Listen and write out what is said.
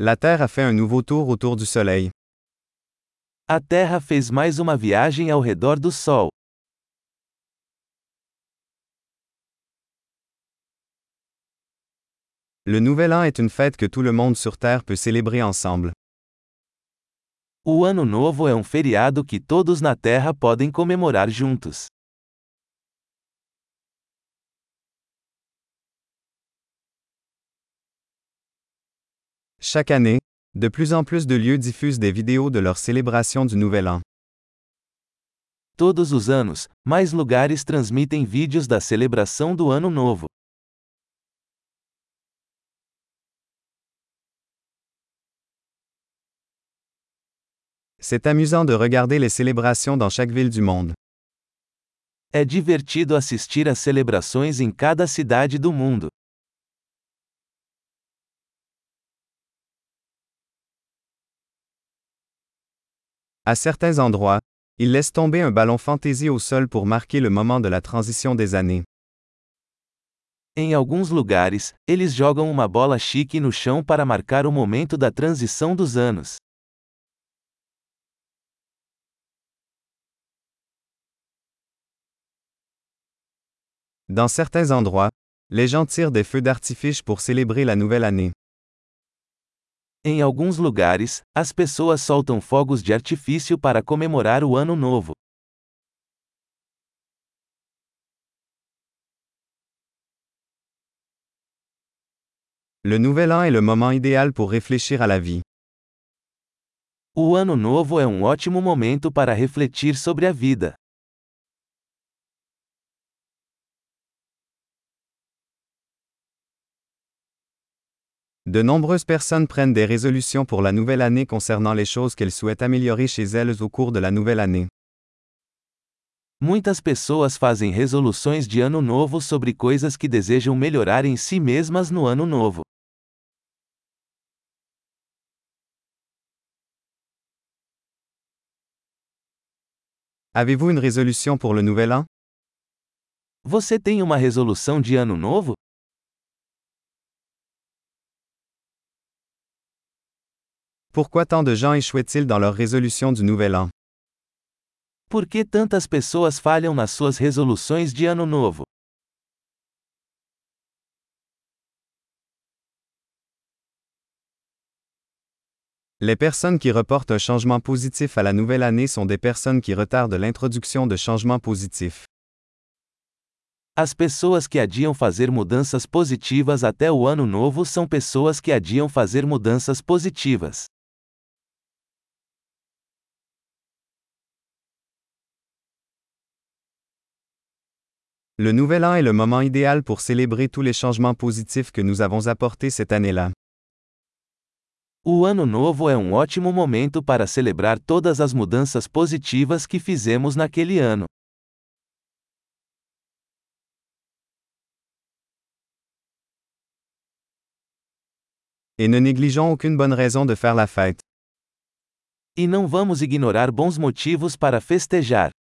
La Terre a fait un nouveau tour autour du Soleil. A Terra fez mais uma viagem ao redor do Sol. Le Nouvel An est une fête que tout le monde sur Terre peut célébrer ensemble. O Ano Novo é um feriado que todos na Terra podem comemorar juntos. Chaque année, de plus en plus de lieux diffusent des vidéos de leur célébration du Nouvel An. Todos os anos, mais lugares transmitem vídeos da celebração do Ano Novo. C'est amusant de regarder les célébrations dans chaque ville du monde. É divertido assistir às celebrações em cada cidade do mundo. À certains endroits, ils laissent tomber un ballon fantaisie au sol pour marquer le moment de la transition des années. Em alguns lugares, eles jogam uma bola chique no chão para marcar o momento da transição dos anos. Dans certains endroits, les gens tirent des feux d'artifice pour célébrer la nouvelle année. Em alguns lugares, as pessoas soltam fogos de artifício para comemorar o Ano Novo. Le Nouvel An est le moment idéal pour réfléchir à la vie. O Ano Novo é um ótimo momento para refletir sobre a vida. De nombreuses personnes prennent des résolutions pour la nouvelle année concernant les choses qu'elles souhaitent améliorer chez elles au cours de la nouvelle année. Muitas pessoas fazem resoluções de ano novo sobre coisas que desejam melhorar em si mesmas no ano novo. Avez-vous une résolution pour le nouvel an? Você tem uma resolução de ano novo? Pourquoi tant de gens échouent-ils dans leur résolution du nouvel an? Por que tantas pessoas falham nas suas resoluções de ano novo? Les personnes qui reportent un changement positif à la nouvelle année sont des personnes qui retardent l'introduction de changements positifs. As pessoas que adiam fazer mudanças positivas até o ano novo são pessoas que adiam fazer mudanças positivas. Le Nouvel An est le moment idéal pour célébrer tous les changements positifs que nous avons apportés cette année-là. O Ano Novo é um ótimo momento para celebrar todas as mudanças positivas que fizemos naquele ano. Et ne négligeons aucune bonne raison de faire la fête. E não vamos ignorar bons motivos para festejar.